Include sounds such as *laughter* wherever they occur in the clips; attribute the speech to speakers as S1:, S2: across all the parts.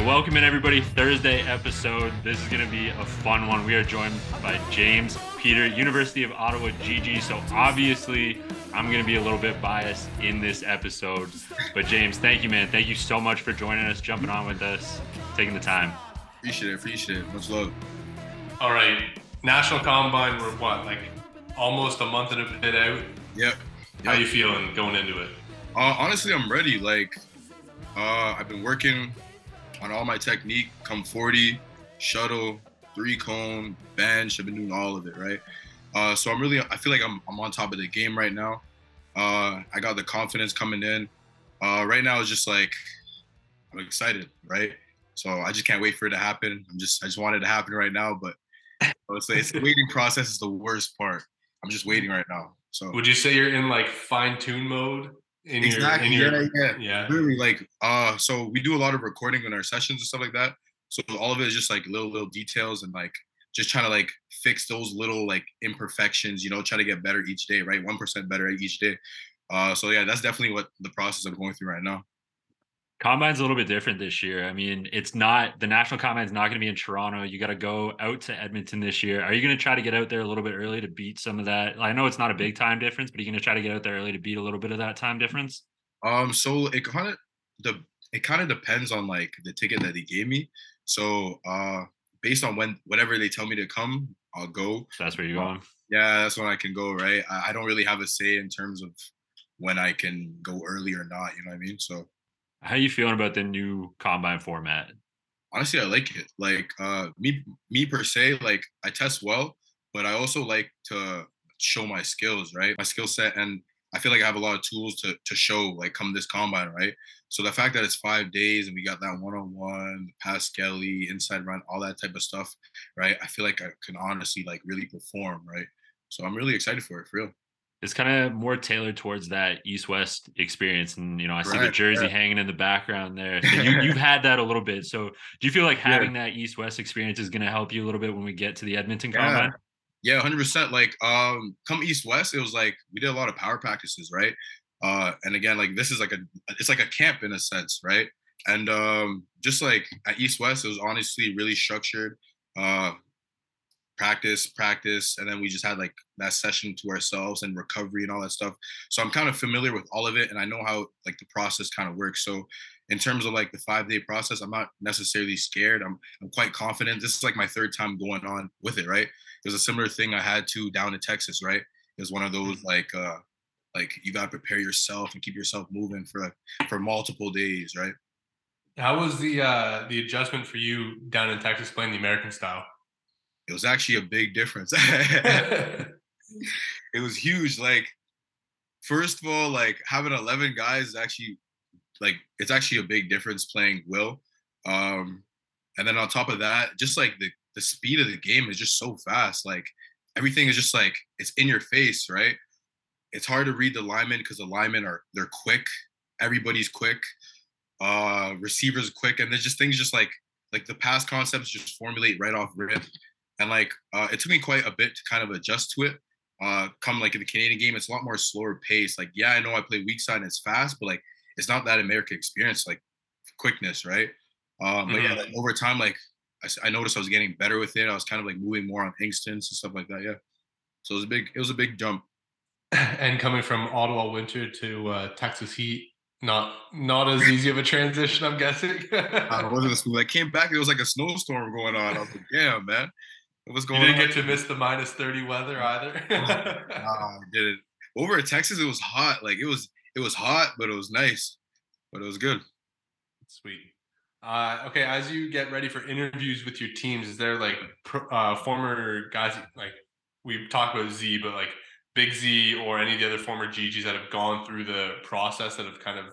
S1: right, welcome in everybody. Thursday episode. This is going to be a fun one. We are joined by James Peter, University of Ottawa GG. So obviously, I'm going to be a little bit biased in this episode. But James, thank you, man. Thank you so much for joining us, jumping on with us, taking the time.
S2: Appreciate it. Appreciate it. Much love.
S3: All right, National Combine. We're what, like almost a month and a bit out.
S2: Yep.
S3: How you feeling going into it?
S2: Uh, honestly, I'm ready. Like, uh, I've been working on all my technique, come 40, shuttle, three cone, bench. I've been doing all of it, right? Uh, so I'm really, I feel like I'm, I'm on top of the game right now. Uh, I got the confidence coming in. Uh, right now, it's just like, I'm excited, right? So I just can't wait for it to happen. I'm just, I just want it to happen right now. But it's, it's the *laughs* waiting process is the worst part. I'm just waiting right now. So
S3: would you say you're in like fine tune mode? In
S2: exactly.
S3: Your,
S2: in
S3: your,
S2: yeah, yeah. Yeah. Really, like, uh, so we do a lot of recording in our sessions and stuff like that. So all of it is just like little little details and like just trying to like fix those little like imperfections. You know, try to get better each day, right? One percent better each day. Uh, so yeah, that's definitely what the process I'm going through right now.
S1: Combine's a little bit different this year. I mean, it's not the national combine's not going to be in Toronto. You got to go out to Edmonton this year. Are you going to try to get out there a little bit early to beat some of that? I know it's not a big time difference, but are you going to try to get out there early to beat a little bit of that time difference?
S2: Um, so it kind of the it kind of depends on like the ticket that they gave me. So uh, based on when whenever they tell me to come, I'll go.
S1: So that's where you're going.
S2: Yeah, that's when I can go. Right. I, I don't really have a say in terms of when I can go early or not. You know what I mean? So
S1: how you feeling about the new combine format?
S2: Honestly, I like it. Like uh me me per se, like I test well, but I also like to show my skills, right? My skill set and I feel like I have a lot of tools to to show like come this combine, right? So the fact that it's five days and we got that one on one, pass Skelly, inside run, all that type of stuff, right? I feel like I can honestly like really perform, right? So I'm really excited for it, for real
S1: it's kind of more tailored towards that east west experience and you know i see right, the jersey hanging in the background there so you, have *laughs* had that a little bit so do you feel like having yeah. that east west experience is going to help you a little bit when we get to the edmonton
S2: yeah.
S1: combine
S2: yeah 100% like um come east west it was like we did a lot of power practices right uh and again like this is like a it's like a camp in a sense right and um just like at east west it was honestly really structured uh practice, practice, and then we just had like that session to ourselves and recovery and all that stuff. So I'm kind of familiar with all of it, and I know how like the process kind of works. So in terms of like the five day process, I'm not necessarily scared. I'm I'm quite confident. This is like my third time going on with it. Right? It was a similar thing I had to down in Texas. Right? It was one of those like uh like you gotta prepare yourself and keep yourself moving for like for multiple days. Right?
S3: How was the uh the adjustment for you down in Texas playing the American style?
S2: It was actually a big difference. *laughs* *laughs* it was huge. Like, first of all, like having 11 guys is actually like it's actually a big difference playing Will. Um, and then on top of that, just like the the speed of the game is just so fast. Like everything is just like it's in your face, right? It's hard to read the linemen because the linemen are they're quick. Everybody's quick. Uh, receivers quick, and there's just things just like like the pass concepts just formulate right off rip and like uh, it took me quite a bit to kind of adjust to it. Uh, come like in the Canadian game, it's a lot more slower pace. Like, yeah, I know I play weak side and it's fast, but like it's not that American experience, like quickness, right? Um, but yeah, like, mm-hmm. over time, like I, I, noticed I was getting better with it. I was kind of like moving more on instincts and stuff like that. Yeah, so it was a big, it was a big jump. *laughs*
S3: And coming from Ottawa winter to uh, Texas heat, not not as easy of a transition, I'm guessing. *laughs*
S2: it wasn't school. I came back, it was like a snowstorm going on. I was like, damn, man.
S3: What was going? You didn't on? get to miss the minus 30 weather *laughs* either.
S2: nah, I didn't. Over at Texas, it was hot. Like it was, it was hot, but it was nice. But it was good.
S3: Sweet. Uh, okay, as you get ready for interviews with your teams, is there like uh, former guys like we've talked about Z, but like Big Z or any of the other former GGs that have gone through the process that have kind of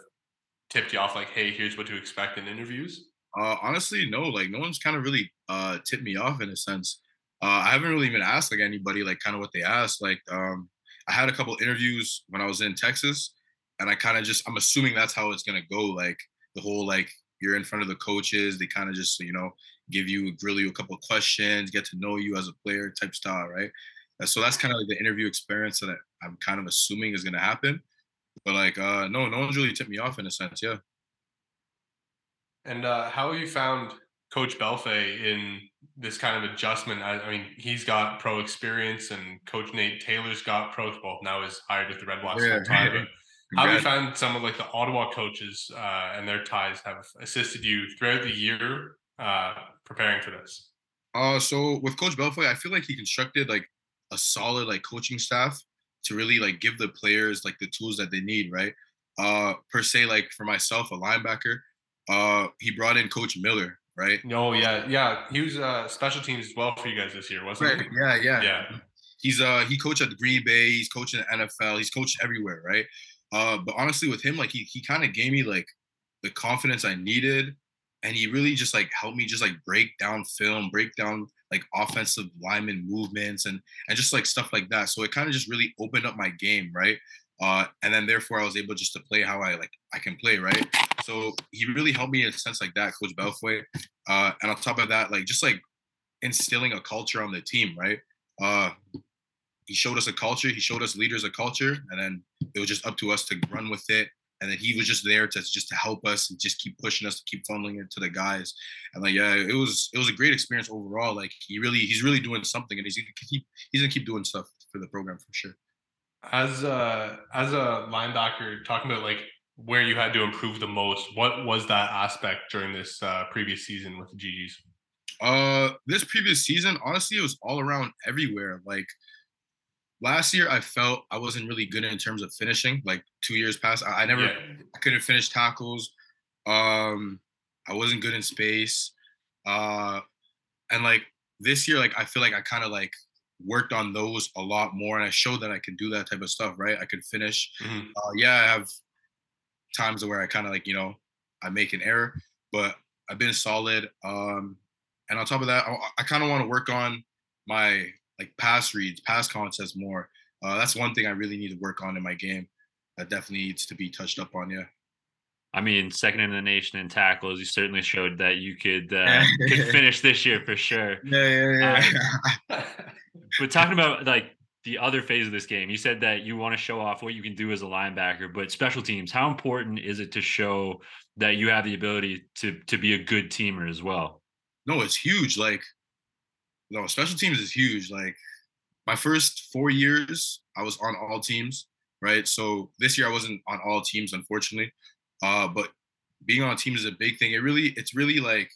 S3: tipped you off, like, hey, here's what to expect in interviews?
S2: Uh, honestly, no. Like, no one's kind of really uh, tipped me off in a sense. Uh, I haven't really even asked like anybody like kind of what they asked. Like um, I had a couple interviews when I was in Texas, and I kind of just I'm assuming that's how it's gonna go. Like the whole like you're in front of the coaches, they kind of just you know give you grill you a couple questions, get to know you as a player type style, right? So that's kind of like the interview experience that I'm kind of assuming is gonna happen. But like, uh, no, no one's really tipped me off in a sense. Yeah.
S3: And uh, how have you found Coach Bellefeuille in this kind of adjustment? I, I, mean, he's got pro experience, and Coach Nate Taylor's got pro. Well, now is hired with the Redblacks yeah. time. *laughs* How have you found some of like the Ottawa coaches uh, and their ties have assisted you throughout the year uh, preparing for this?
S2: Uh, so with Coach Bellefeuille, I feel like he constructed like a solid like coaching staff to really like give the players like the tools that they need, right? Uh, per se, like for myself, a linebacker, uh, he brought in Coach Miller, right?
S3: No, oh, yeah, yeah, he was uh special teams as well for you guys this year, wasn't
S2: right. he? Yeah, yeah,
S3: yeah.
S2: He's uh he coached at the Green Bay, he's coaching the NFL, he's coached everywhere, right? Uh, but honestly, with him, like he he kind of gave me like the confidence I needed, and he really just like helped me just like break down film, break down like offensive lineman movements, and and just like stuff like that. So it kind of just really opened up my game, right? Uh, and then therefore I was able just to play how I like I can play, right? So he really helped me in a sense like that, Coach Bellefeuille. Uh, and on top of that, like just like instilling a culture on the team, right? Uh, he showed us a culture, he showed us leaders a culture, and then it was just up to us to run with it. And then he was just there to just to help us and just keep pushing us to keep funneling it to the guys. And like, yeah, it was it was a great experience overall. Like he really he's really doing something, and he's gonna keep he's gonna keep doing stuff for the program for sure.
S3: As a as a linebacker, talking about like where you had to improve the most, what was that aspect during this uh, previous season with the GGs?
S2: Uh, this previous season, honestly, it was all around everywhere. Like last year I felt I wasn't really good in terms of finishing. Like two years past, I, I never yeah. I couldn't finish tackles. Um, I wasn't good in space. Uh, and like this year, like I feel like I kind of like worked on those a lot more, and I showed that I could do that type of stuff. Right, I could finish. Mm-hmm. Uh, yeah, I have times where I kind of like you know I make an error, but I've been solid. Um, and on top of that, I, I kind of want to work on my like pass reads, pass concepts more. Uh, that's one thing I really need to work on in my game. That definitely needs to be touched up on. Yeah.
S1: I mean, second in the nation in tackles. You certainly showed that you could uh, could finish this year for *laughs* sure.
S2: Yeah, yeah,
S1: yeah. Um, *laughs* but talking about like the other phase of this game, you said that you want to show off what you can do as a linebacker, but special teams. How important is it to show that you have the ability to to be a good teamer as well?
S2: No, it's huge. Like no, special teams is huge. Like my first four years, I was on all teams, right? So this year I wasn't on all teams, unfortunately. Uh, but being on teams is a big thing. It really, it's really like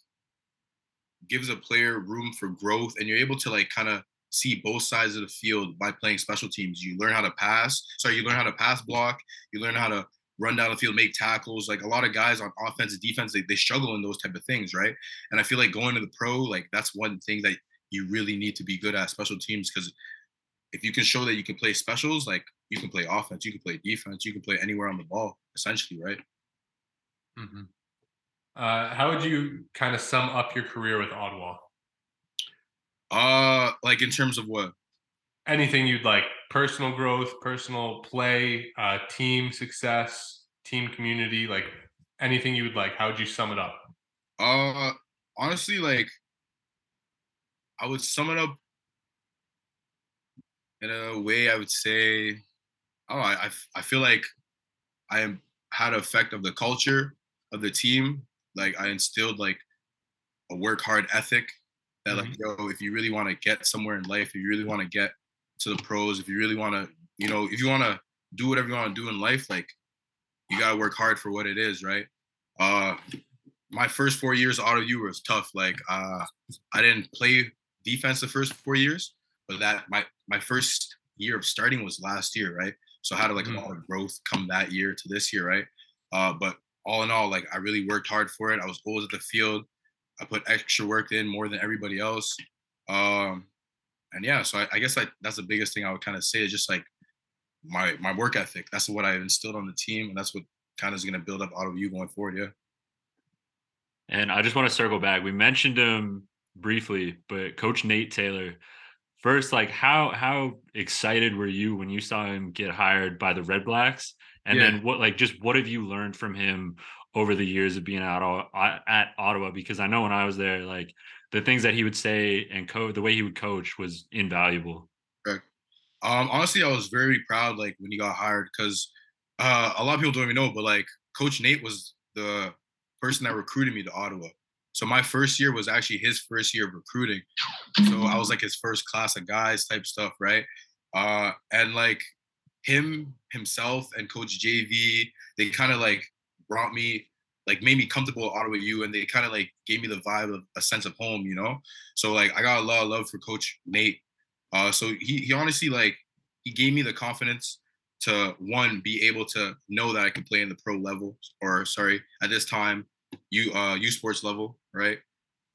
S2: gives a player room for growth, and you're able to like kind of see both sides of the field by playing special teams. You learn how to pass. Sorry, you learn how to pass block. You learn how to run down the field, make tackles. Like a lot of guys on offense and defense, they, they struggle in those type of things, right? And I feel like going to the pro, like that's one thing that you really need to be good at special teams because if you can show that you can play specials, like you can play offense, you can play defense, you can play anywhere on the ball, essentially, right?
S3: Mm-hmm. Uh, how would you kind of sum up your career with Ottawa?
S2: Uh, like in terms of what?
S3: Anything you'd like, personal growth, personal play, uh, team success, team community, like anything you would like. How would you sum it up?
S2: Uh, honestly, like I would sum it up in a way I would say, oh, I, I feel like I am had an effect of the culture of the team. Like I instilled like a work hard ethic that like, mm-hmm. yo, if you really want to get somewhere in life, if you really want to get to the pros, if you really want to, you know, if you want to do whatever you want to do in life, like you gotta work hard for what it is, right? Uh my first four years Ottawa U was tough. Like uh I didn't play defense the first four years, but that my my first year of starting was last year, right? So how did like mm-hmm. a lot of growth come that year to this year, right? Uh, but all in all, like I really worked hard for it. I was always at the field. I put extra work in more than everybody else. Um, and yeah, so I, I guess I, that's the biggest thing I would kind of say is just like my my work ethic. That's what I've instilled on the team, and that's what kind of is going to build up Ottawa U going forward. Yeah.
S1: And I just want to circle back. We mentioned him briefly, but Coach Nate Taylor, first, like how how excited were you when you saw him get hired by the Redblacks? And yeah. then what like just what have you learned from him over the years of being out at Ottawa? Because I know when I was there, like the things that he would say and code the way he would coach was invaluable.
S2: Correct. Um, honestly, I was very proud like when he got hired because uh, a lot of people don't even know, but like Coach Nate was the person that recruited me to Ottawa. So my first year was actually his first year of recruiting. So I was like his first class of guys type stuff, right? Uh, and like him himself and Coach JV, they kind of like brought me like made me comfortable at Ottawa U and they kind of like gave me the vibe of a sense of home, you know? So like I got a lot of love for Coach Nate. Uh so he he honestly like he gave me the confidence to one be able to know that I can play in the pro level or sorry, at this time, U uh U sports level, right?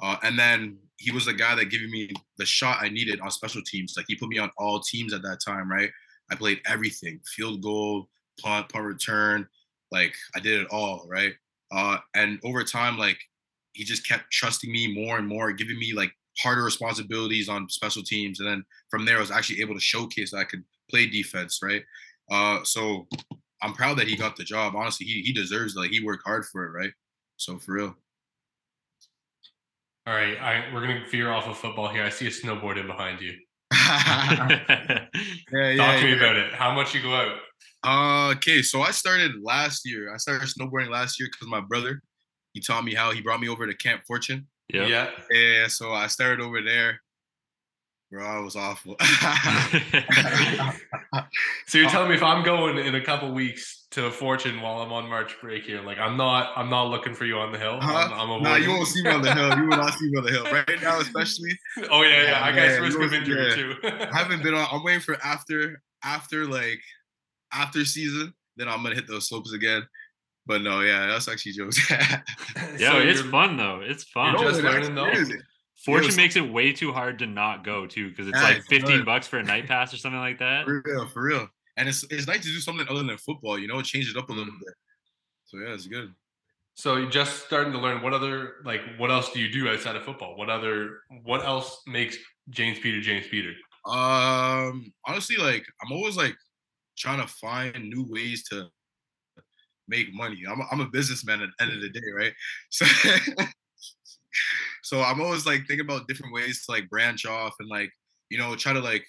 S2: Uh and then he was the guy that gave me the shot I needed on special teams. Like he put me on all teams at that time, right? I played everything, field goal, punt, punt return, like I did it all, right? Uh, and over time, like he just kept trusting me more and more, giving me like harder responsibilities on special teams. And then from there, I was actually able to showcase that I could play defense, right? Uh, so I'm proud that he got the job. Honestly, he he deserves it. Like he worked hard for it, right? So for real.
S3: All right, I, we're gonna veer off of football here. I see a snowboard in behind you. *laughs*
S2: yeah, yeah,
S3: Talk to me about it. How much you go out?
S2: Uh, okay, so I started last year. I started snowboarding last year because my brother, he taught me how. He brought me over to Camp Fortune.
S1: Yep.
S3: Yeah.
S2: Yeah, so I started over there. Bro, I was awful. *laughs*
S3: So you're telling me if I'm going in a couple weeks to Fortune while I'm on March break here, like I'm not, I'm not looking for you on the hill. I'm, I'm
S2: nah, you won't see me on the hill. You will not see me on the hill right now, *laughs* especially.
S3: Oh yeah, yeah. I guess
S2: Yeah,
S3: risk
S2: you
S3: of injury
S2: yeah.
S3: too.
S2: I haven't been on. I'm waiting for after after like after season. Then I'm gonna hit those slopes again. But no, yeah, that's actually jokes. *laughs*
S1: yeah,
S3: So
S1: it's fun though. It's fun.
S3: You're just learning, though?
S2: Is.
S1: Fortune
S2: so-
S1: makes it way too hard to not go too, because it's
S2: Yeah,
S1: like 15
S2: good.
S1: bucks for a night pass or something like that.
S2: For real, for real. And it's it's nice to do something other than football. You know, change it up a little bit. So yeah, it's good.
S3: So you're just starting to learn what other like what else do you do outside of football? What other what else makes James Peter James Peter?
S2: Um, honestly, like I'm always like trying to find new ways to make money. I'm a, I'm a businessman at the end of the day, right? *laughs* So, so I'm always like thinking about different ways to like branch off and like you know try to like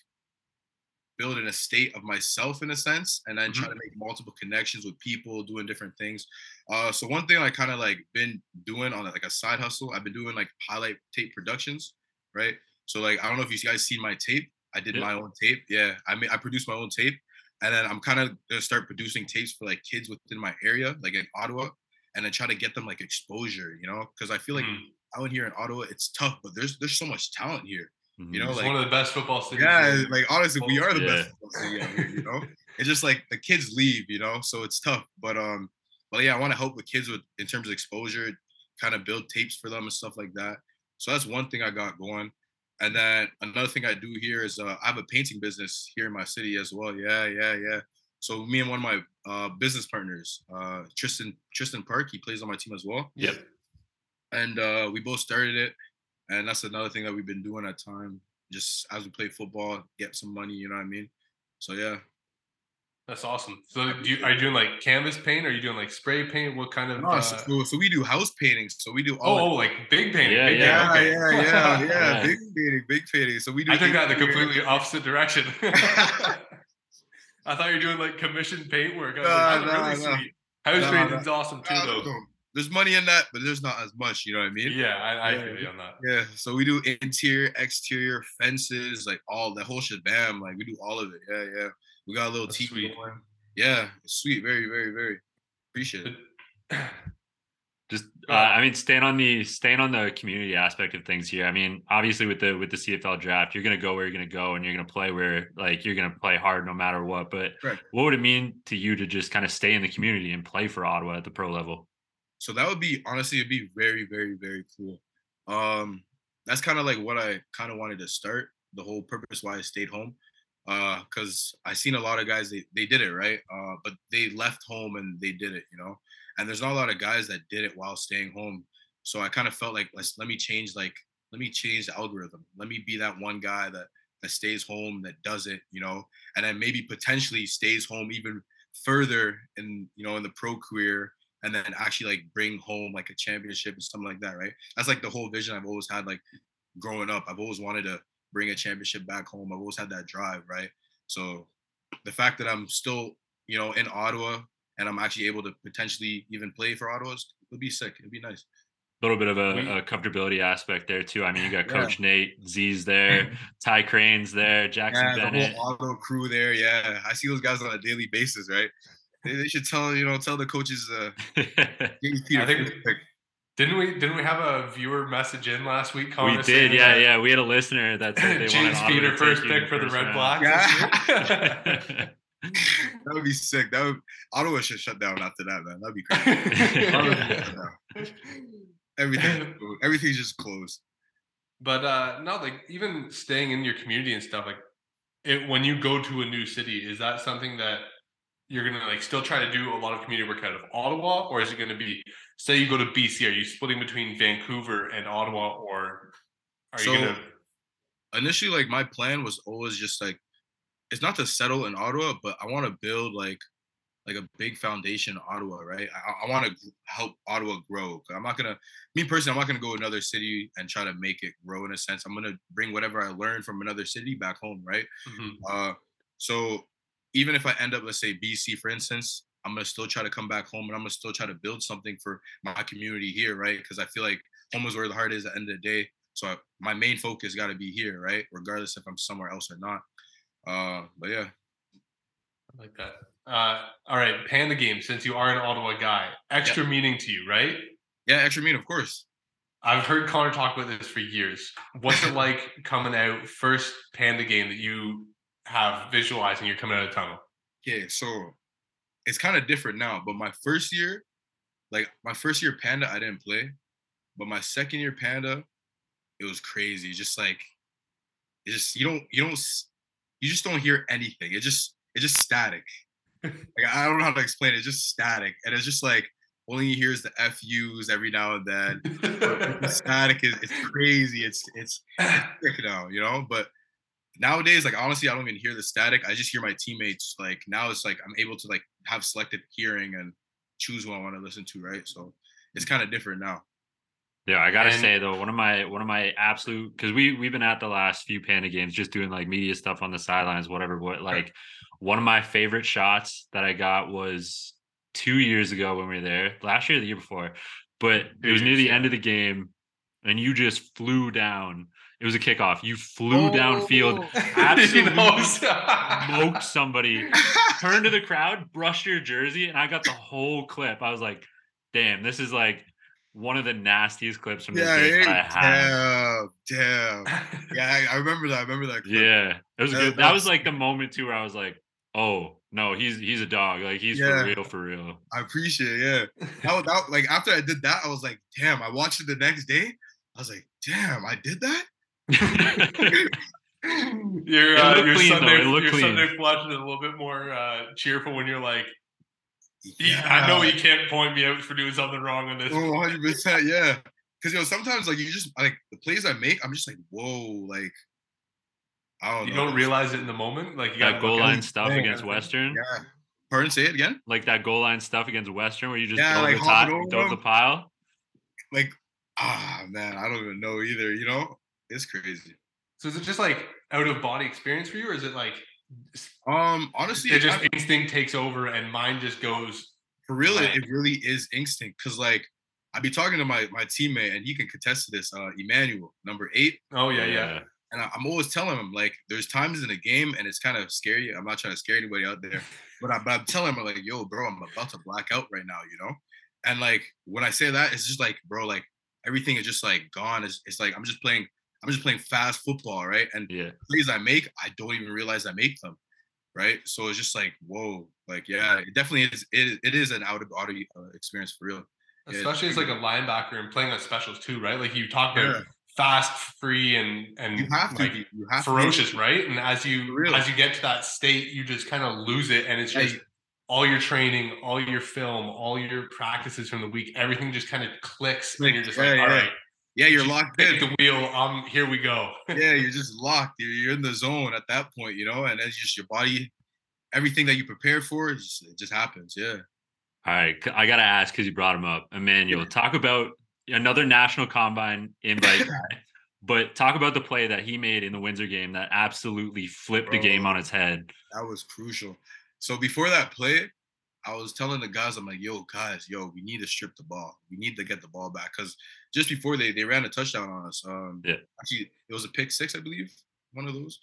S2: build an estate of myself in a sense, and then try to make multiple connections with people doing different things. Uh, so one thing I kind of like been doing on like a side hustle, I've been doing like highlight tape productions, right? So like I don't know if you guys seen my tape. I did
S1: Yeah.
S2: my own tape. Yeah, I mean I produced my own tape, and then I'm kind of gonna start producing tapes for like kids within my area, like in Ottawa, and then try to get them like exposure, you know, because I feel like
S3: Mhm.
S2: Out here in Ottawa it's tough, but there's there's so much talent here, you know,
S3: It's
S2: like
S3: one of the best football cities.
S2: yeah,
S3: in-
S2: like honestly, we are the
S1: Yeah.
S2: best football city out here, you know. It's just like the kids leave, you know, so it's tough. But um, but yeah, I want to help with kids with in terms of exposure, kind of build tapes for them and stuff like that. So that's one thing I got going. And then another thing I do here is uh, I have a painting business here in my city as well. Yeah, yeah, yeah. So me and one of my uh, business partners, uh, Tristan Tristan Park, he plays on my team as well
S1: Yep.
S2: And uh, we both started it and that's another thing that we've been doing at time just as we play football get some money you know what i mean so yeah
S3: That's awesome. So do you, are you doing like canvas paint? Or are you doing like spray paint? What kind of?
S2: No,
S3: uh,
S2: so, so, so we do house paintings so we do
S3: oh,
S2: all
S3: oh, like big painting.
S1: Yeah,
S3: big
S1: yeah,
S3: painting,
S2: yeah,
S3: okay.
S2: yeah, yeah, *laughs* yeah,
S1: Yeah.
S2: big painting, big painting. So we do.
S3: I took that the completely opposite direction. *laughs* *laughs* I thought you were doing like commissioned paint work. I was
S2: Nah,
S3: like, that's
S2: nah,
S3: really
S2: nah.
S3: sweet. House
S2: Nah,
S3: painting's awesome too, though.
S2: There's money in that, but there's not as much. You know what I mean?
S3: Yeah, I, I
S2: Yeah.
S3: feel you on that.
S2: Yeah. So we do interior, exterior, fences, like all the whole shebang. Like we do all of it. Yeah, yeah. We got a little
S3: That's
S2: TV going. Yeah, sweet. Very, very, very. Appreciate it. *clears throat*
S1: Just, uh, I mean, staying on the staying on the community aspect of things here. I mean, obviously with the with the CFL draft, you're gonna go where you're gonna go, and you're gonna play where like you're gonna play hard no matter what. But
S2: Correct.
S1: what would it mean to you to just kind of stay in the community and play for Ottawa at the pro level?
S2: So that would be honestly, it'd be very, very, very cool. Um, that's kind of like what I kind of wanted to start. The whole purpose why I stayed home, uh, because I seen a lot of guys they they did it right, uh, but they left home and they did it, you know. And there's not a lot of guys that did it while staying home. So I kind of felt like let's let me change like let me change the algorithm. Let me be that one guy that that stays home that does it, you know, and then maybe potentially stays home even further in you know in the pro career and then actually like bring home like a championship and something like that, right? That's like the whole vision I've always had like growing up. I've always wanted to bring a championship back home. I've always had that drive, right? So the fact that I'm still, you know, in Ottawa and I'm actually able to potentially even play for Ottawa is it'll be sick. It'd be nice.
S1: A little bit of a, a comfortability aspect there too. I mean, you got
S2: Yeah.
S1: Coach Nate, Z's *laughs* there, Ty Crane's there, Jackson
S2: Yeah, the
S1: Bennett.
S2: whole auto crew there. Yeah, I see those guys on a daily basis, right? They, they should tell you know tell the coaches uh *laughs*
S3: I think-
S2: pick.
S3: Didn't we? Didn't we have a viewer message in last week? calling
S1: we
S3: us
S1: did, yeah,
S3: that
S1: yeah. We had a listener that said they *laughs*
S3: James
S1: Ottawa to
S3: Peter first pick for the Red
S1: round.
S3: Blacks.
S2: Yeah. *laughs* That would be sick. That would Ottawa should shut down after that, man. That'd be crazy. Ottawa should shut down. Everything, everything's just closed.
S3: but uh no, like even staying in your community and stuff, like it when you go to a new city, is that something that you're gonna like still try to do a lot of community work out of Ottawa, or is it gonna be say you go to BC, are you splitting between Vancouver and Ottawa, or are
S2: So-
S3: you gonna
S2: Initially, like my plan was always just like it's not to settle in Ottawa, but I want to build like like a big foundation in Ottawa, right? I, I want to help Ottawa grow. I'm not gonna, me personally, I'm not gonna go to another city and try to make it grow in a sense. I'm gonna bring whatever I learned from another city back home, right?
S3: Mhm.
S2: Uh, so even if I end up, let's say BC, for instance, I'm gonna still try to come back home and I'm gonna still try to build something for my community here, right? Because I feel like home is where the heart is at the end of the day. So I, my main focus got to be here, right? Regardless if I'm somewhere else or not. Uh, but yeah,
S3: I like that. Uh, all right, Panda Game. Since you are an Ottawa guy, extra meaning to you, right?
S2: yeah, extra meaning, of course.
S3: I've heard Connor talk about this for years. What's it *laughs* like coming out first Panda Game that you have visualizing? You're coming out of the tunnel.
S2: Okay, so it's kind of different now. But my first year, like my first year Panda, I didn't play. But my second year Panda, it was crazy. Just like it just you don't you don't you just don't hear anything. It just it's just static. *laughs* like I don't know how to explain it. It's just static, and it's just like only you hear is the FUs every now and then. the *laughs* static is it's crazy. It's it's sick *sighs* now, you know. But nowadays, like honestly, I don't even hear the static. I just hear my teammates. Like now, it's like I'm able to like have selective hearing and choose who I want to listen to. Right, so it's kind of different now.
S1: Yeah, I gotta
S3: And-
S1: say though, one of my one of my absolute because we we've been at the last few Panda games just doing like media stuff on the sidelines, whatever. But like one of my favorite shots that I got was two years ago when we were there, last year, or the year before. But it was near the end of the game, and you just flew down. It was a kickoff. You flew downfield,
S2: Oh. *laughs*
S1: absolutely *laughs*
S3: He knows.
S1: smoked somebody, turned to the crowd, brushed your jersey, and I got the whole clip. I was like, "Damn, this is like one of the nastiest clips from this
S2: Yeah,
S1: game I have."
S2: damn, damn. Yeah, I, I remember that. I remember that. clip.
S1: Yeah, it was
S2: That-
S1: good. That was like the moment too where I was like, "Oh no, he's he's a dog. Like he's
S2: Yeah.
S1: for real, for real."
S2: I appreciate. It, yeah, *laughs* that was that, like after I did that, I was like, damn. I watched it the next day. I was like, damn, I did that. *laughs*
S3: your
S1: It
S3: uh,
S1: looked
S3: your
S1: clean, though.
S3: Sunday
S1: It
S3: your
S1: clean.
S3: Sunday flush is a little bit more uh, cheerful when you're like,
S2: Yeah.
S3: I know you can't point me out for doing something wrong on this.
S2: Oh, 100 *laughs* percent, yeah. Because you know, sometimes like you just like the plays I make, I'm just like, whoa, like I don't
S3: you
S2: know.
S3: don't realize it in the moment. Like you
S1: that
S3: got
S1: goal line stuff
S2: thing,
S1: against. Western,
S2: Yeah. Pardon, say it again.
S1: like that goal line stuff against Western, where you just
S2: Yeah,
S1: go
S2: like
S1: over the
S2: hopping
S1: top,
S2: over
S1: go over the pile.
S2: Like, ah, man, I don't even know either. You know, it's crazy.
S3: So is it just like out of body experience for you, or is it like
S2: Um, honestly,
S3: it just
S2: I-
S3: instinct takes over and mine just goes?
S2: for real, it, it really is instinct. Cause like I'd be talking to my my teammate, and he can contest to this. Uh, Emmanuel, number eight.
S3: Oh yeah, yeah.
S2: And I, I'm always telling him like, there's times in the game, and it's kind of scary. I'm not trying to scare anybody out there, *laughs* but, I, but I'm telling him like, yo, bro, I'm about to black out right now, you know. And like when I say that, it's just like, bro, like everything is just like gone. It's, it's like I'm just playing, I'm just playing fast football, right? And
S1: Yeah,
S2: plays I make, I don't even realize I make them, right? So it's just like, whoa, like yeah, it definitely is. It, it is an out of body uh, experience for real. Yeah,
S3: Especially as like a linebacker and playing on specials too, right? Like you talk about
S2: Yeah.
S3: fast, free, and and
S2: You have to
S3: like
S2: be. You have to
S3: ferocious, right? And as you
S2: For real.
S3: as you get to that state, you just kind of lose it, and it's just
S2: you-
S3: all your training, all your film, all your practices from the week, everything just kind of clicks, and you're just
S2: Yeah,
S3: like, all
S2: yeah.
S3: right,
S2: Yeah, you're locked in.
S3: the wheel. Um, here we go. *laughs*
S2: yeah, you're just locked. You're, you're in the zone at that point, you know, and it's just your body, everything that you prepare for, it just, it just happens. Yeah.
S1: All right, I gotta ask because you brought him up, Emmanuel. Talk about another national combine invite *coughs* guy, but talk about the play that he made in the Windsor game that absolutely flipped the game on its head.
S2: That was crucial. So before that play, I was telling the guys, I'm like, yo, guys, yo, we need to strip the ball. We need to get the ball back because just before they they ran a touchdown on us. Um,
S1: yeah,
S2: actually, it was a pick six, I believe, one of those.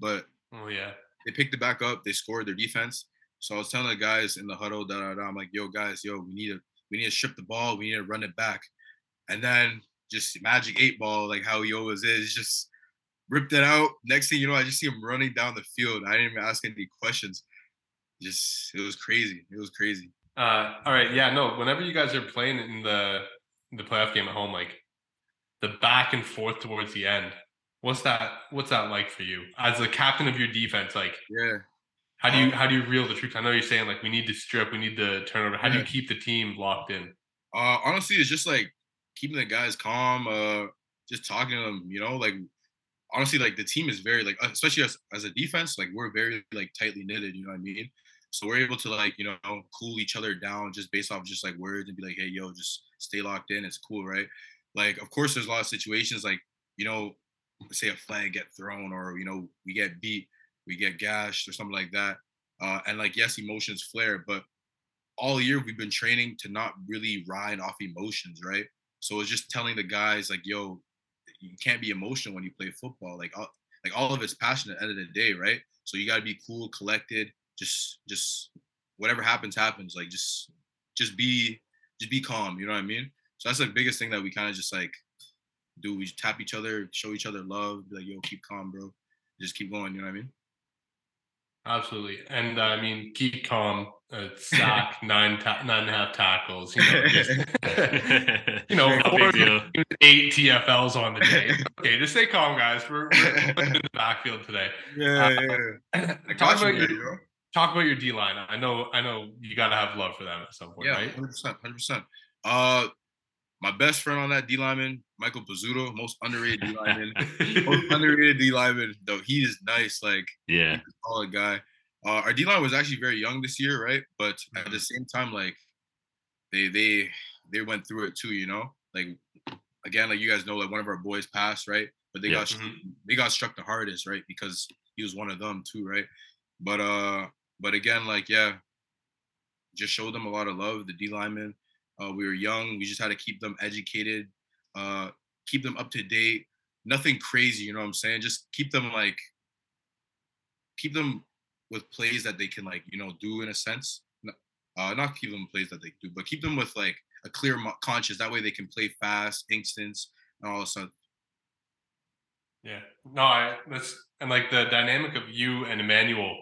S2: But
S3: oh yeah,
S2: they picked it back up. They scored their defense. So I was telling the guys in the huddle, da, da, da, I'm like, yo, guys, yo, we need to we need to strip the ball. We need to run it back. And then just magic eight ball, like how he always is, just ripped it out. Next thing you know, I just see him running down the field. I didn't even ask any questions just it was crazy. It was crazy.
S3: Uh, all right, yeah, no. Whenever you guys are playing in the the playoff game at home, like the back and forth towards the end, what's that? What's that like for you as the captain of your defense? Like,
S2: yeah,
S3: how do you um how do you reel the troops? I know you're saying like we need to strip, we need to turnover. How yeah. do you keep the team locked in?
S2: Uh, honestly, it's just like keeping the guys calm. Uh, just talking to them. You know, like honestly, like the team is very like, especially as as a defense, like we're very like tightly knitted. You know what I mean? So we're able to like, you know, cool each other down just based off just like words and be like, hey, yo, just stay locked in. It's cool, right? Like, of course, there's a lot of situations like, you know, say a flag get thrown or, you know, we get beat, we get gashed or something like that. Uh, and like, yes, emotions flare, but all year we've been training to not really ride off emotions, right? So it's just telling the guys like, yo, you can't be emotional when you play football. Like, all, like all of it's passion at the end of the day, right? So you got to be cool, collected, just just whatever happens happens like just just be just be calm you know what i mean? So that's the biggest thing that we kind of just like do we tap each other show each other love be like yo keep calm bro. Just keep going you know what i mean?
S3: Absolutely and uh, i mean keep calm uh, sack *laughs* nine ta- nine and a half tackles you know just, *laughs* you know eight tfls on the day. *laughs* Okay just stay calm guys. We're, we're in the backfield today.
S2: Yeah, yeah. Uh, *clears throat* I got you,
S3: your, talk about your D line. I know, I know you got to have love for them at some point,
S2: yeah,
S3: right?
S2: hundred percent, hundred percent. Uh, my best friend on that D lineman, Michael Pizzuto, most underrated D lineman, *laughs* most underrated D lineman. Though he is nice, like
S1: yeah,
S2: solid guy. Uh, our D line was actually very young this year, right? But at the mm-hmm. same time, like they they they went through it too, you know. Like again, like you guys know, like one of our boys passed, right? But they yeah. got mm-hmm. they got struck the hardest, right? Because he was one of them too, right? But uh, but again, like yeah, just show them a lot of love. The D linemen, uh, we were young. We just had to keep them educated, uh, keep them up to date. Nothing crazy, you know what I'm saying? Just keep them like, keep them with plays that they can like, you know, do in a sense. Uh, not keep them plays that they do, but keep them with like a clear conscience. That way they can play fast, instance, and all of a sudden.
S3: Yeah, no, I that's and like the dynamic of you and Emmanuel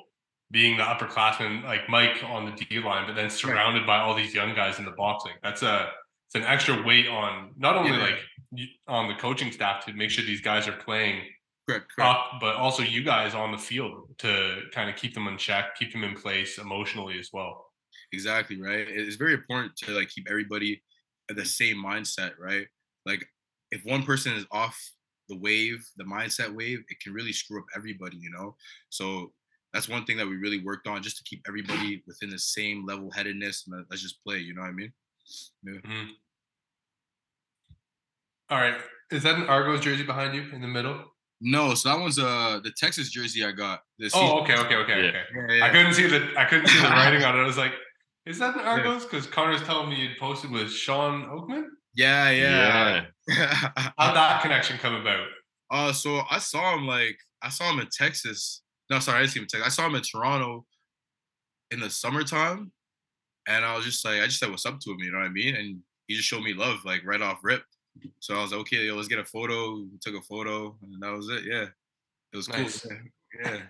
S3: being the upperclassman like Mike on the D line, but then surrounded right. by all these young guys in the boxing. That's a it's an extra weight on not only yeah. like on the coaching staff to make sure these guys are playing
S2: correct, correct.
S3: up, but also you guys on the field to kind of keep them in check, keep them in place emotionally as well.
S2: Exactly right. It's very important to like keep everybody at the same mindset, right? Like if one person is off the wave, the mindset wave, it can really screw up everybody, you know. So that's one thing that we really worked on just to keep everybody within the same level headedness and let's just play you know what i mean?
S3: Yeah. Mm-hmm. All right is that an argos jersey behind you in the middle?
S2: No so that one's uh the texas jersey i got
S3: this oh okay okay okay yeah. okay. Yeah, yeah. i couldn't see the i couldn't see the *laughs* writing on it. I was like is that an argos? Because connor's telling me you posted with shawn oakman?
S2: Yeah. Yeah, *laughs*
S3: how'd that connection come about?
S2: Uh so i saw him like i saw him in texas no, sorry, I didn't see him in I saw him in Toronto in the summertime, and I was just like, I just said what's up to him, you know what I mean? And he just showed me love, like right off rip. So I was like, okay, yo, let's get a photo. We took a photo, and that was it. Yeah, it was nice. cool. Yeah.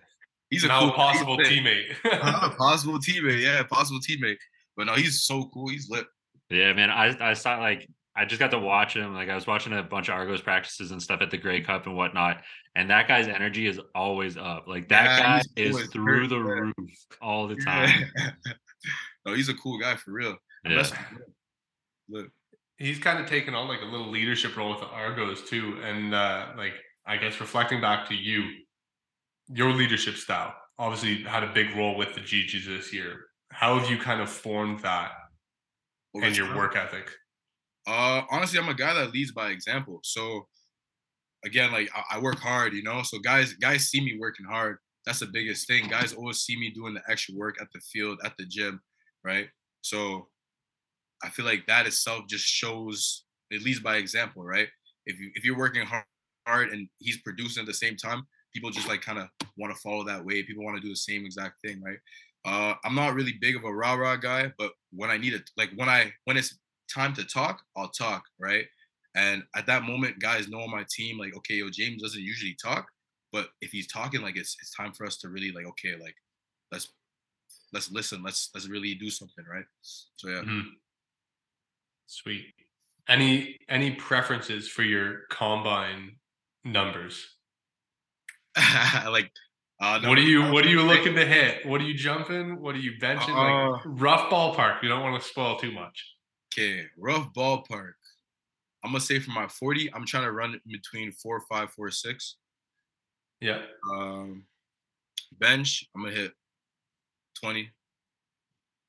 S3: He's a now cool possible teammate.
S2: uh, *laughs* *laughs* possible teammate, yeah, possible teammate. But no, he's so cool. He's lit.
S1: Yeah, man. I I saw like I just got to watch him. Like I was watching a bunch of Argos practices and stuff at the Grey Cup and whatnot. And that guy's energy is always up. Like that yeah, guy is through the roof all the time. *laughs*
S2: no, he's a cool guy for real.
S1: Yeah.
S3: Look. He's kind of taken on like a little leadership role with the Argos too. And uh like I guess reflecting back to you, your leadership style obviously had a big role with the GGs this year. How have you kind of formed that Over and your work ethic?
S2: Uh, honestly, I'm a guy that leads by example. So again, like I, I work hard, you know. So guys, guys see me working hard. That's the biggest thing. Guys always see me doing the extra work at the field, at the gym. right? So I feel like that itself just shows, at least by example, right? If you if you're working hard, hard and he's producing at the same time, people just like kind of want to follow that way. People want to do the same exact thing, right? Uh, I'm not really big of a rah rah guy, but when I need it, like when I when it's time to talk, I'll talk, right? And at that moment, guys know on my team, like, okay, yo, James doesn't usually talk, but if he's talking, like, it's it's time for us to really like, okay, like, let's let's listen, let's let's really do something, right? So yeah.
S3: Mhm. Sweet. Any any preferences for your combine numbers? *laughs*
S2: like, uh,
S3: What are you What are you looking to hit? What are you jumping? What are you benching?
S2: Uh,
S3: like rough ballpark. You don't want to spoil too much.
S2: Okay, rough ballpark. I'm gonna say for my 40, I'm trying to run between four, five, four, six.
S3: Yeah.
S2: Um, bench, I'm gonna hit 20.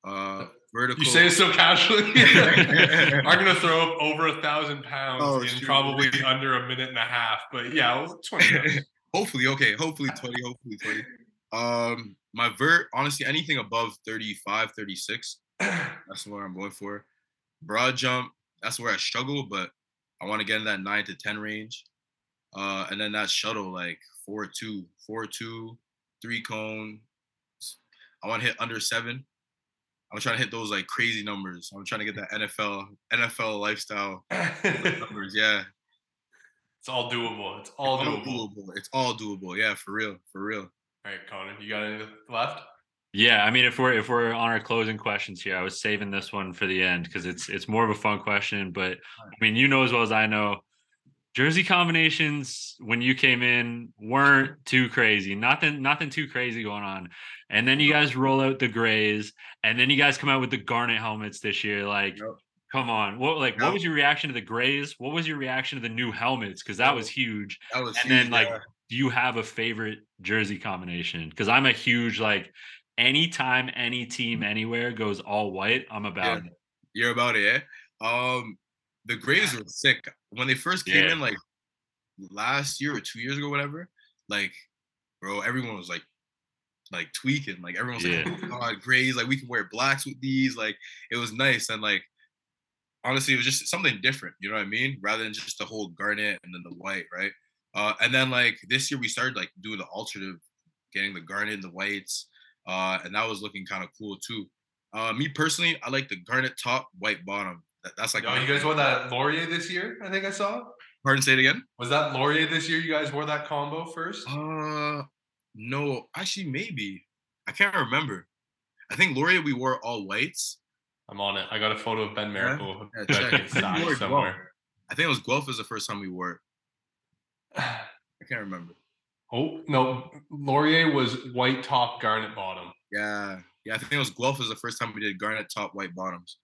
S2: Uh, vertical.
S3: You say it so casually. *laughs* *laughs* I'm gonna throw up over a thousand pounds
S2: Oh,
S3: in
S2: shoot.
S3: probably under a minute and a half. But yeah, twenty. *laughs*
S2: hopefully, okay, hopefully 20, hopefully 20. Um, my vert, honestly, anything above 35, 36, *clears throat* that's where I'm going for. Broad jump, that's where I struggle, but I want to get in that nine to 10 range. Uh, and then that shuttle, like four two, four two, three cone. I want to hit under seven. I'm trying to hit those like crazy numbers. I'm trying to get that NFL NFL lifestyle *laughs* numbers. Yeah,
S3: it's all doable. It's all doable.
S2: It's all doable. Yeah, for real, for real.
S3: All right, Connor, you got any left?
S1: Yeah, I mean, if we're if we're on our closing questions here, I was saving this one for the end because it's it's more of a fun question. But I mean, you know as well as I know, jersey combinations when you came in weren't too crazy. Nothing nothing too crazy going on. And then you guys roll out the grays, and then you guys come out with the garnet helmets this year. Like,
S2: Yep.
S1: come on, what like what was your reaction to the grays? What was your reaction to the new helmets? Because that was huge.
S2: That was
S1: And then
S2: huge,
S1: like
S2: yeah.
S1: do you have a favorite jersey combination? Because I'm a huge like anytime any team anywhere goes all white, I'm about
S2: Yeah.
S1: it.
S2: you're about it. Yeah? Um, the Grays were sick when they first came
S1: Yeah.
S2: in, like last year or two years ago, whatever. Like, bro, everyone was like, like tweaking. Like everyone was like,
S1: Yeah.
S2: "Oh God, Grays! Like we can wear blacks with these." Like it was nice and like honestly, it was just something different. You know what I mean? Rather than just the whole garnet and then the white, right? Uh, and then like this year we started like doing the alternative, getting the garnet and the whites, uh, and that was looking kind of cool too. Uh, me personally, I like the garnet top, white bottom. That, that's like
S3: Oh, you guys wore that Laurier this year? I think I saw.
S2: Pardon, say it again.
S3: Was that Laurier this year? You guys wore that combo first?
S2: Uh, no, actually, maybe I can't remember. I think Laurier we wore all whites.
S3: I'm on it. I got a photo of Ben Miracle
S2: Yeah,
S3: that I
S2: check. I think
S3: sign
S2: we wore it
S3: somewhere.
S2: I think it was Guelph was the first time we wore it. *sighs* I can't remember.
S3: Oh no, Laurier was white top, garnet bottom.
S2: Yeah, yeah, I think it was Guelph was the first time we did garnet top, white bottoms.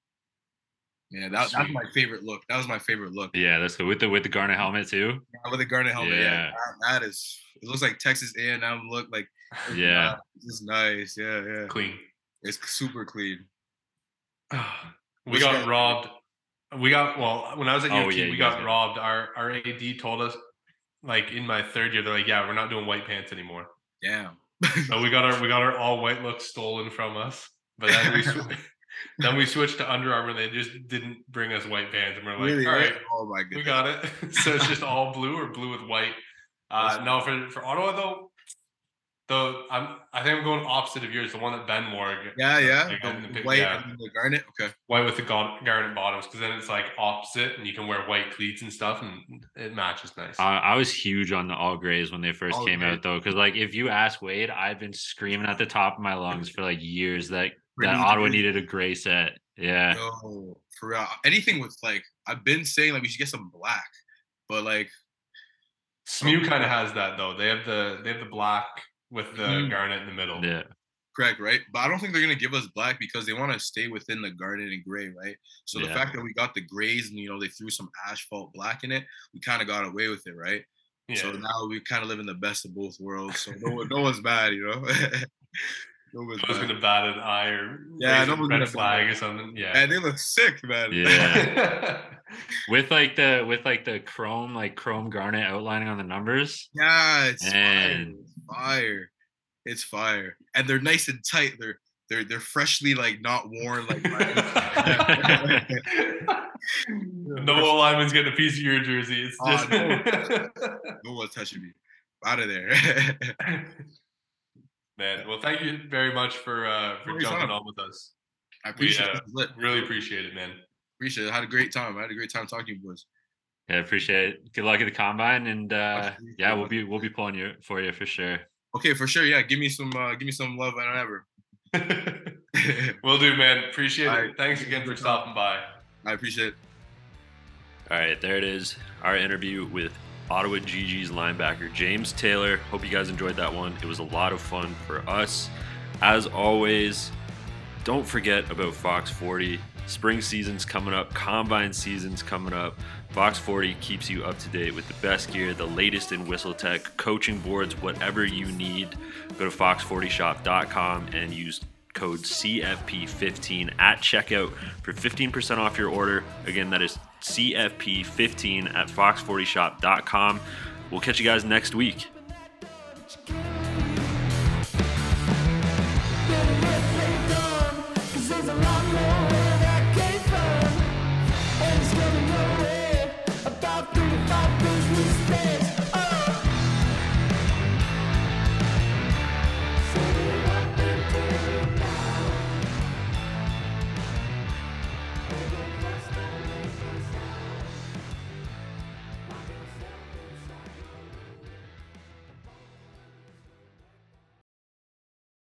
S2: Yeah, that, that's my favorite look. That was my favorite look.
S1: Yeah, that's good with the with the garnet helmet too.
S2: Yeah, with the garnet helmet. Yeah,
S1: Yeah.
S2: that- that is. It looks like Texas A&M look. Like
S1: Yeah.
S2: it's nice. Yeah, yeah.
S3: Clean.
S2: It's super clean. *sighs*
S3: we got robbed. We got well when I was at
S1: Oh,
S3: UT,
S1: yeah,
S3: we got- robbed. Our our AD told us like in my third year, they're like, yeah, we're not doing white pants anymore.
S2: Damn.
S3: So we got our we got our all white look stolen from us. But then we sw- *laughs* then we switched to Under Armour. They just didn't bring us white pants, and we're like,
S2: really?
S3: all right,
S2: Oh my
S3: we got it. *laughs* so it's just all blue or blue with white. Uh, no, for for Ottawa though, though I'm I think I'm going opposite of yours. The one that Ben wore.
S2: Yeah, yeah.
S3: Like,
S2: the
S3: in the
S2: white
S3: yeah.
S2: and the garnet. Okay.
S3: white with the gar- garnet bottoms because then it's like opposite and you can wear white cleats and stuff and it matches nice.
S1: I, I was huge on the all grays when they first
S2: All
S1: came
S2: grays.
S1: out though, because like if you ask Wade, I've been screaming at the top of my lungs for like years that
S2: We
S1: that Ottawa
S2: gray.
S1: needed a gray set. Yeah,
S2: No, for real. Anything with like I've been saying like we should get some black, but like
S3: Smew oh. kind of has that though. They have the they have the black with the
S2: Mhm.
S3: garnet in the middle.
S1: yeah.
S2: correct, right? But I don't think they're gonna give us black because they want to stay within the garnet and gray, right? So the fact that we got the grays and you know they threw some asphalt black in it, we kind of got away with it, right?
S3: Yeah.
S2: So now we kind of live in the best of both worlds. So no, no one's bad, you know. *laughs* no one's
S3: I was
S2: bad.
S3: gonna bat an eye or
S2: Yeah,
S3: raise
S2: no
S3: a
S2: one's
S3: red
S2: gonna
S3: flag or something. Yeah.
S2: And they look sick, man.
S1: Yeah. *laughs* With like the with like the chrome like chrome garnet outlining on the numbers.
S2: yeah, it's fire.
S1: And-
S2: It's fire. It's fire. And they're nice and tight. They're they're they're freshly like not worn like.
S3: no lineman's *laughs* *laughs* getting a piece of your jersey. It's
S2: Oh,
S3: just
S2: no *laughs* one's touching me. Out of there.
S3: man. Well, thank you very much for uh, for jumping on with us.
S2: I appreciate
S3: uh,
S2: it.
S3: Really appreciate it, man.
S2: Appreciate it. I had a great time. I had a great time talking to you boys.
S1: Yeah, appreciate it. Good luck at the combine, and uh, yeah, we'll be we'll be pulling you for you for sure.
S2: Okay, for sure. Yeah, give me some uh give me some love whenever. *laughs*
S3: Will do, man. Appreciate
S2: All
S3: it.
S2: right.
S3: Thanks again for stopping by.
S2: I appreciate it.
S4: All right, there it is. Our interview with Ottawa Gee-Gees linebacker, James Taylor. Hope you guys enjoyed that one. It was a lot of fun for us. As always, don't forget about Fox 40. Spring season's coming up, combine season's coming up. Fox 40 keeps you up to date with the best gear, the latest in whistle tech, coaching boards, whatever you need. Go to fox40shop.com and use code CFP15 at checkout for 15% off your order. Again, that is CFP15 at fox40shop.com. We'll catch you guys next week.